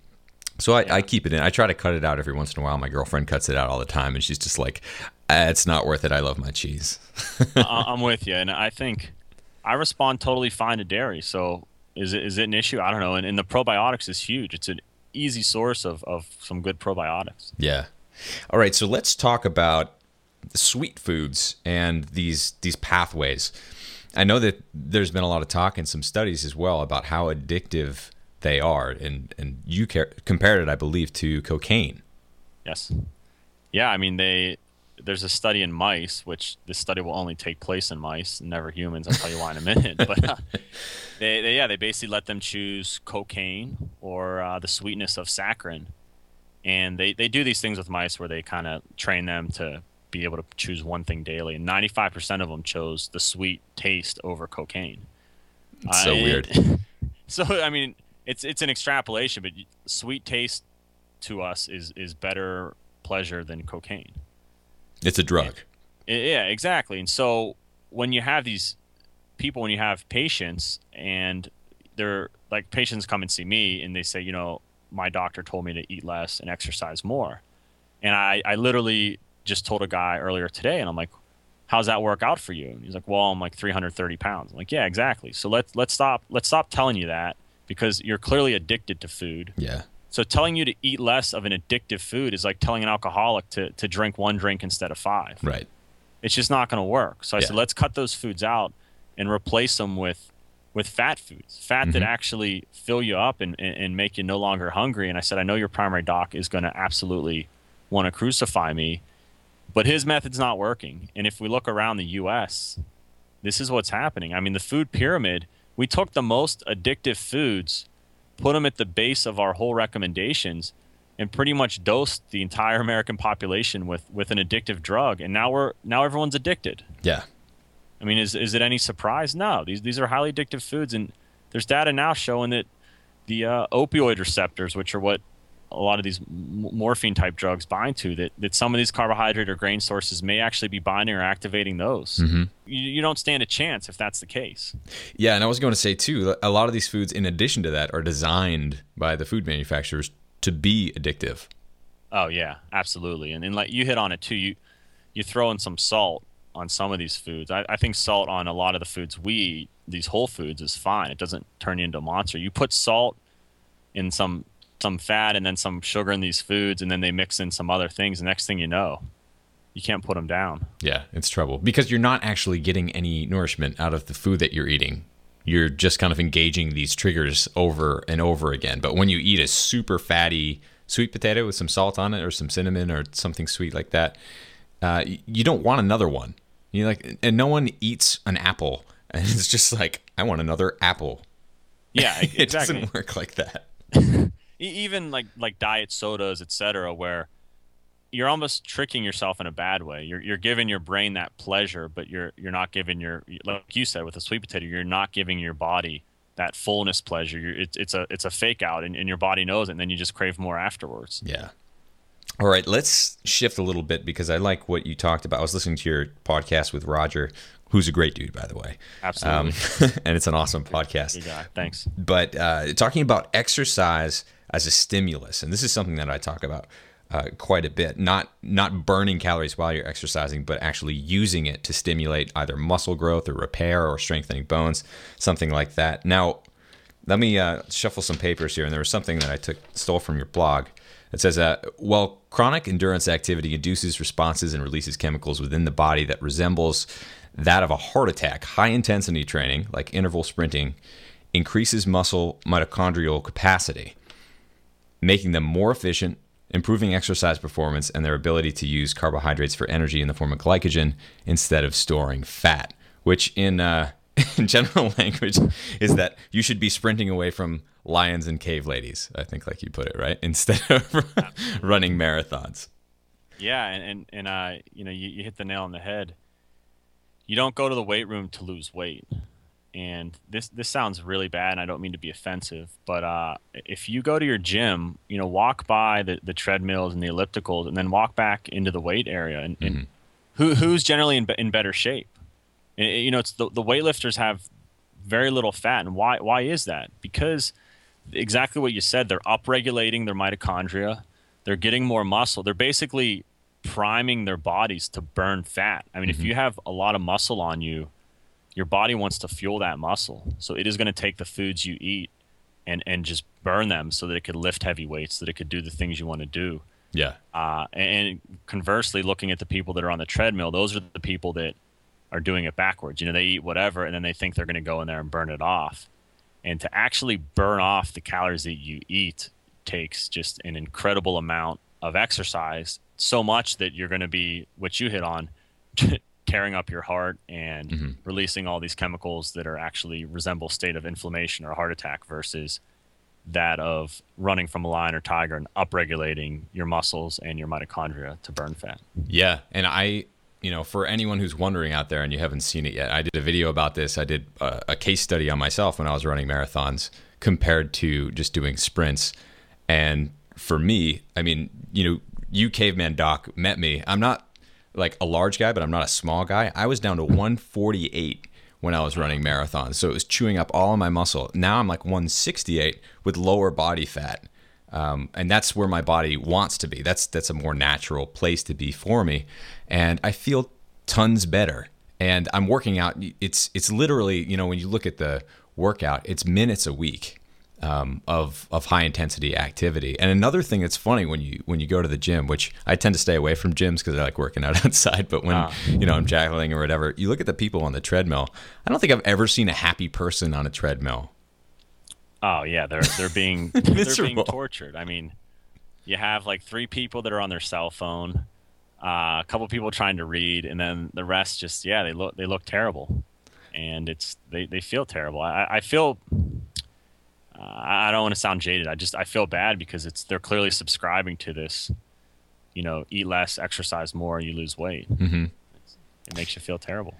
so I, I keep it in. I try to cut it out every once in a while. My girlfriend cuts it out all the time, and she's just like, ah, it's not worth it. I love my cheese. I'm with you. And I think I respond totally fine to dairy. So is it, is it an issue? I don't know. And, and the probiotics is huge. It's an easy source of, of some good probiotics. Yeah. All right. So let's talk about sweet foods and these these pathways. I know that there's been a lot of talk and some studies as well about how addictive they are, and and you compared it, I believe, to cocaine. Yes. Yeah, I mean they. There's a study in mice, which this study will only take place in mice, never humans. I'll tell you why in a minute. But uh, they, they, yeah, they basically let them choose cocaine or uh, the sweetness of saccharin, and they, they do these things with mice where they kind of train them to be able to choose one thing daily, and 95% of them chose the sweet taste over cocaine. It's so weird. so I mean, it's it's an extrapolation, but sweet taste to us is is better pleasure than cocaine. It's a drug. It, yeah, exactly. And so when you have these people, when you have patients, and they're like patients come and see me, and they say, you know, my doctor told me to eat less and exercise more, and I I literally just told a guy earlier today, and I'm like, "How's that work out for you?" And he's like, "Well, I'm like 330 pounds." I'm like, "Yeah, exactly. So let's let's stop let's stop telling you that because you're clearly addicted to food." Yeah. So telling you to eat less of an addictive food is like telling an alcoholic to to drink one drink instead of five. Right. It's just not going to work. So I yeah. said, let's cut those foods out and replace them with with fat foods, fat mm-hmm. that actually fill you up and, and, and make you no longer hungry. And I said, I know your primary doc is going to absolutely want to crucify me but his method's not working. And if we look around the US, this is what's happening. I mean, the food pyramid, we took the most addictive foods, put them at the base of our whole recommendations, and pretty much dosed the entire American population with, with an addictive drug. And now we're now everyone's addicted. Yeah. I mean, is is it any surprise? No. These these are highly addictive foods, and there's data now showing that the uh, opioid receptors, which are what a lot of these morphine type drugs bind to that, that some of these carbohydrate or grain sources may actually be binding or activating those. Mm-hmm. You, you, don't stand a chance if that's the case. Yeah, and I was going to say too, a lot of these foods, in addition to that, are designed by the food manufacturers to be addictive. Oh yeah, absolutely. And, and like you hit on it too, you you throw in some salt on some of these foods. I, I think salt on a lot of the foods we eat, these whole foods, is fine. It doesn't turn you into a monster. You put salt in some some fat and then some sugar in these foods, and then they mix in some other things. The next thing you know, you can't put them down. Yeah, it's trouble because you're not actually getting any nourishment out of the food that you're eating. You're just kind of engaging these triggers over and over again. But when you eat a super fatty sweet potato with some salt on it or some cinnamon or something sweet like that, uh, you don't want another one. You like, and no one eats an apple, and it's just like I want another apple. Yeah, exactly. it doesn't work like that. even like like diet sodas, etc., where you're almost tricking yourself in a bad way. You're you're giving your brain that pleasure, but you're you're not giving your like you said with a sweet potato, you're not giving your body that fullness pleasure. You're, it's it's a it's a fake out, and, and your body knows it, and then you just crave more afterwards. Yeah. All right, let's shift a little bit because I like what you talked about. I was listening to your podcast with Roger, who's a great dude, by the way. Absolutely. Um, and it's an awesome podcast. Guy. Thanks. But uh, talking about exercise as a stimulus, and this is something that I talk about uh, quite a bit. Not not burning calories while you're exercising, but actually using it to stimulate either muscle growth or repair or strengthening bones, something like that. Now, let me uh, shuffle some papers here. And there was something that I took stole from your blog. It says, uh, "Well, chronic endurance activity induces responses and releases chemicals within the body that resembles that of a heart attack. High intensity training, like interval sprinting, increases muscle mitochondrial capacity, making them more efficient." Improving exercise performance and their ability to use carbohydrates for energy in the form of glycogen instead of storing fat, which in uh, in general language is that you should be sprinting away from lions and cave ladies. I think, like you put it, right? Instead of running marathons. Yeah, and and, and uh, you know, you, you hit the nail on the head. You don't go to the weight room to lose weight. And this this sounds really bad, and I don't mean to be offensive, but uh, if you go to your gym, you know, walk by the, the treadmills and the ellipticals, and then walk back into the weight area, and, mm-hmm. and who who's generally in, in better shape? you know, it's the, the weightlifters have very little fat, and why why is that? Because exactly what you said, they're upregulating their mitochondria, they're getting more muscle, they're basically priming their bodies to burn fat. I mean, mm-hmm. if you have a lot of muscle on you, your body wants to fuel that muscle, so it is going to take the foods you eat and and just burn them so that it could lift heavy weights, so that it could do the things you want to do. Yeah. Uh, and conversely, looking at the people that are on the treadmill, those are the people that are doing it backwards. You know, they eat whatever and then they think they're going to go in there and burn it off. And to actually burn off the calories that you eat takes just an incredible amount of exercise, so much that you're going to be what you hit on tearing up your heart and mm-hmm. releasing all these chemicals that are actually resemble state of inflammation or heart attack versus that of running from a lion or tiger and upregulating your muscles and your mitochondria to burn fat. Yeah, and I you know, for anyone who's wondering out there and you haven't seen it yet, I did a video about this. I did a, a, case study on myself when I was running marathons compared to just doing sprints. And for me, I mean, you know, you caveman doc met me. I'm not like a large guy, but I'm not a small guy. I was down to 148 when I was running marathons. So it was chewing up all of my muscle. Now I'm like 168 with lower body fat. Um, and that's where my body wants to be. That's that's a more natural place to be for me, and I feel tons better. And I'm working out. It's it's literally you know when you look at the workout, it's minutes a week um, of of high intensity activity. And another thing that's funny when you when you go to the gym, which I tend to stay away from gyms because I like working out outside. But when ah. you know I'm jackling or whatever, you look at the people on the treadmill. I don't think I've ever seen a happy person on a treadmill. Oh yeah, they're they're being they're being tortured. I mean, you have like three people that are on their cell phone, uh, a couple people trying to read, and then the rest just yeah they look they look terrible, and it's they, they feel terrible. I, I feel uh, I don't want to sound jaded. I just I feel bad because it's they're clearly subscribing to this, you know, eat less, exercise more, you lose weight. Mm-hmm. It makes you feel terrible.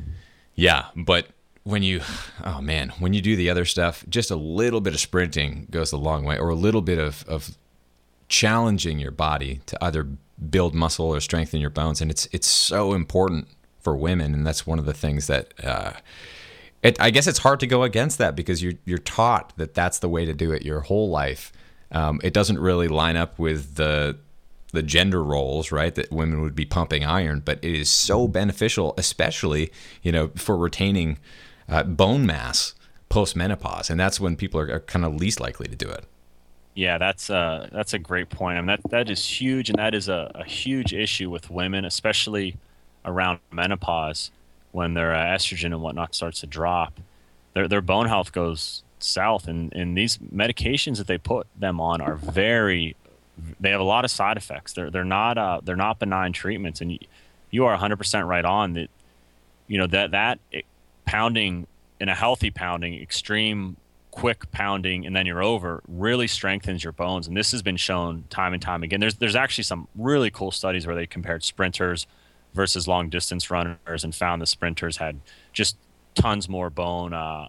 Yeah, but when you oh man when you do the other stuff just a little bit of sprinting goes a long way or a little bit of, of challenging your body to either build muscle or strengthen your bones and it's it's so important for women and that's one of the things that uh, it, I guess it's hard to go against that because you're you're taught that that's the way to do it your whole life. Um, it doesn't really line up with the the gender roles, right? That women would be pumping iron, but it is so beneficial, especially you know for retaining uh, bone mass post menopause, and that's when people are, are kind of least likely to do it. Yeah, that's uh, that's a great point. I mean, that that is huge, and that is a, a huge issue with women, especially around menopause when their uh, estrogen and whatnot starts to drop. Their their bone health goes south, and and these medications that they put them on are very they have a lot of side effects. They're they're not uh, they're not benign treatments, and you, you are 100% right on that. You know that that pounding in a healthy pounding, extreme quick pounding, and then you're over really strengthens your bones. And this has been shown time and time again. There's there's actually some really cool studies where they compared sprinters versus long distance runners and found the sprinters had just tons more bone uh,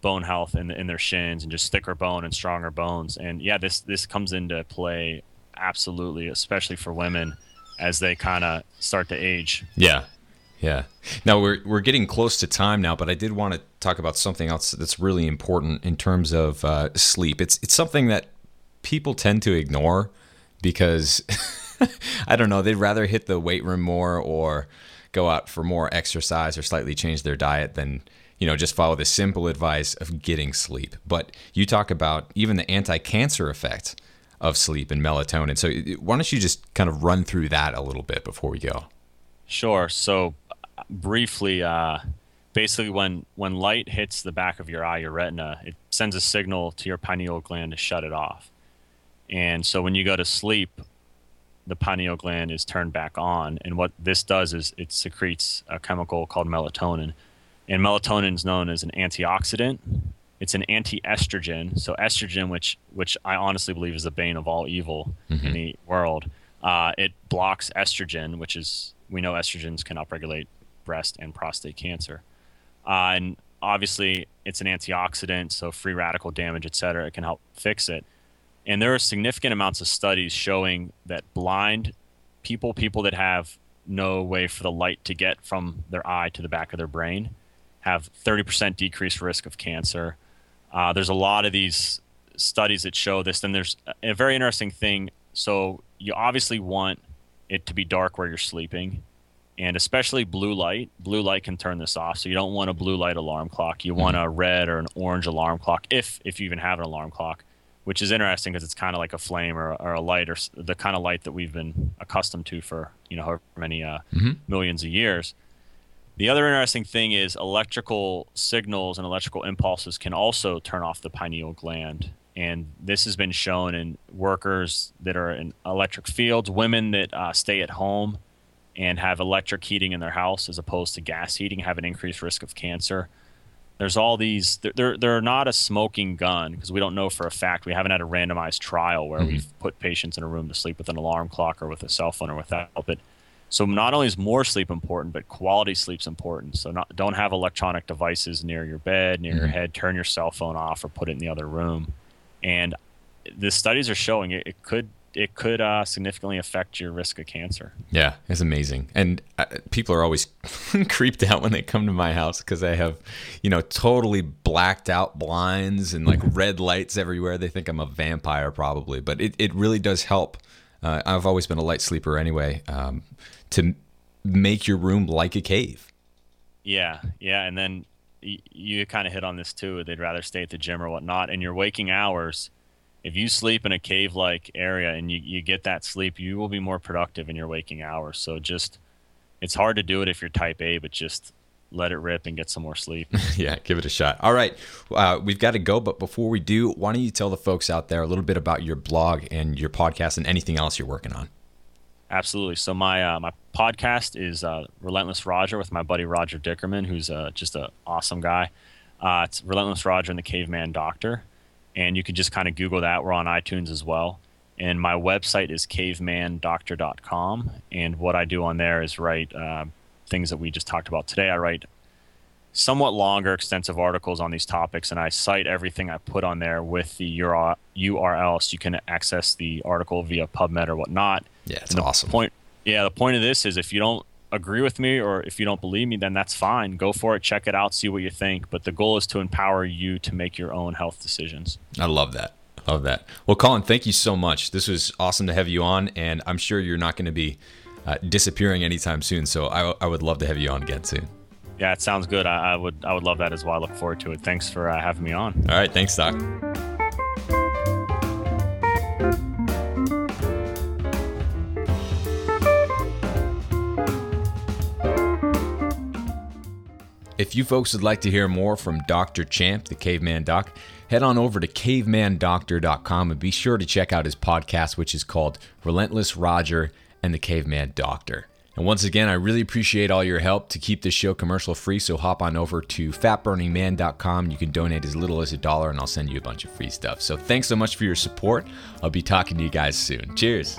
bone health in, in their shins and just thicker bone and stronger bones. And yeah, this this comes into play absolutely, especially for women as they kind of start to age. Yeah, yeah. Now we're we're getting close to time now, but I did want to talk about something else that's really important in terms of uh, sleep. It's it's something that people tend to ignore because I don't know. They'd rather hit the weight room more or go out for more exercise or slightly change their diet than you know just follow the simple advice of getting sleep. But you talk about even the anti-cancer effect of sleep and melatonin. So why don't you just kind of run through that a little bit before we go? Sure. So briefly, uh, basically when when light hits the back of your eye, your retina, it sends a signal to your pineal gland to shut it off. And so when you go to sleep, the pineal gland is turned back on, and what this does is it secretes a chemical called melatonin. And melatonin is known as an antioxidant. It's an anti-estrogen. So estrogen, which which I honestly believe is the bane of all evil mm-hmm. in the world, uh, it blocks estrogen, which is we know estrogens can upregulate breast and prostate cancer. Uh, and obviously, it's an antioxidant, so free radical damage, et cetera, it can help fix it. And there are significant amounts of studies showing that blind people, people that have no way for the light to get from their eye to the back of their brain, have 30% decreased risk of cancer. Uh, there's a lot of these studies that show this. And there's a very interesting thing. So you obviously want it to be dark where you're sleeping and especially blue light. Blue light can turn this off, so you don't want a blue light alarm clock. You want a red or an orange alarm clock, if if you even have an alarm clock, which is interesting because it's kind of like a flame or, or, a light or the kind of light that we've been accustomed to for you know however many uh, mm-hmm. millions of years. The other interesting thing is electrical signals and electrical impulses can also turn off the pineal gland. And this has been shown in workers that are in electric fields, women that uh, stay at home and have electric heating in their house as opposed to gas heating have an increased risk of cancer. There's all these. They're they're not a smoking gun because we don't know for a fact. We haven't had a randomized trial where mm-hmm. we've put patients in a room to sleep with an alarm clock or with a cell phone or without. But so not only is more sleep important, but quality sleep's important. So not, don't have electronic devices near your bed, near mm-hmm. your head. Turn your cell phone off or put it in the other room. And the studies are showing it, it could it could uh, significantly affect your risk of cancer. Yeah, it's amazing. And uh, people are always creeped out when they come to my house because I have, you know, totally blacked out blinds and like red lights everywhere. They think I'm a vampire probably, but it, it really does help. Uh, I've always been a light sleeper anyway, um, to make your room like a cave. Yeah, yeah. And then y- you kind of hit on this too. They'd rather stay at the gym or whatnot. In your waking hours, if you sleep in a cave like area and you, you get that sleep, you will be more productive in your waking hours. So just, it's hard to do it if you're type A, but just let it rip and get some more sleep. yeah, give it a shot. All right. Uh, we've got to go. But before we do, why don't you tell the folks out there a little bit about your blog and your podcast and anything else you're working on? Absolutely. So my uh, my podcast is uh, Relentless Roger with my buddy Roger Dickerman, who's uh, just an awesome guy. Uh, it's Relentless Roger and the Caveman Doctor and you can just kind of Google that. We're on iTunes as well. And my website is cavemandoctor.com. And what I do on there is write uh, things that we just talked about today. I write somewhat longer, extensive articles on these topics, and I cite everything I put on there with the URL so you can access the article via PubMed or whatnot. Yeah, it's awesome. Point, yeah, the point of this is if you don't agree with me or if you don't believe me, then that's fine. Go for it, check it out, see what you think. But the goal is to empower you to make your own health decisions. I love that. Love that. Well, Colin, thank you so much. This was awesome to have you on, and I'm sure you're not going to be uh, disappearing anytime soon. So I, I, would love to have you on again soon. Yeah, it sounds good. I, I would I would love that as well. I look forward to it. Thanks for uh, having me on. All right, thanks, Doc. If you folks would like to hear more from Dr. Champ, the Caveman Doc, head on over to cavemandoctor.com and be sure to check out his podcast, which is called Relentless Roger and the Caveman Doctor. And once again, I really appreciate all your help to keep this show commercial free. So hop on over to fatburningman.com. You can donate as little as a dollar, and I'll send you a bunch of free stuff. So thanks so much for your support. I'll be talking to you guys soon. Cheers.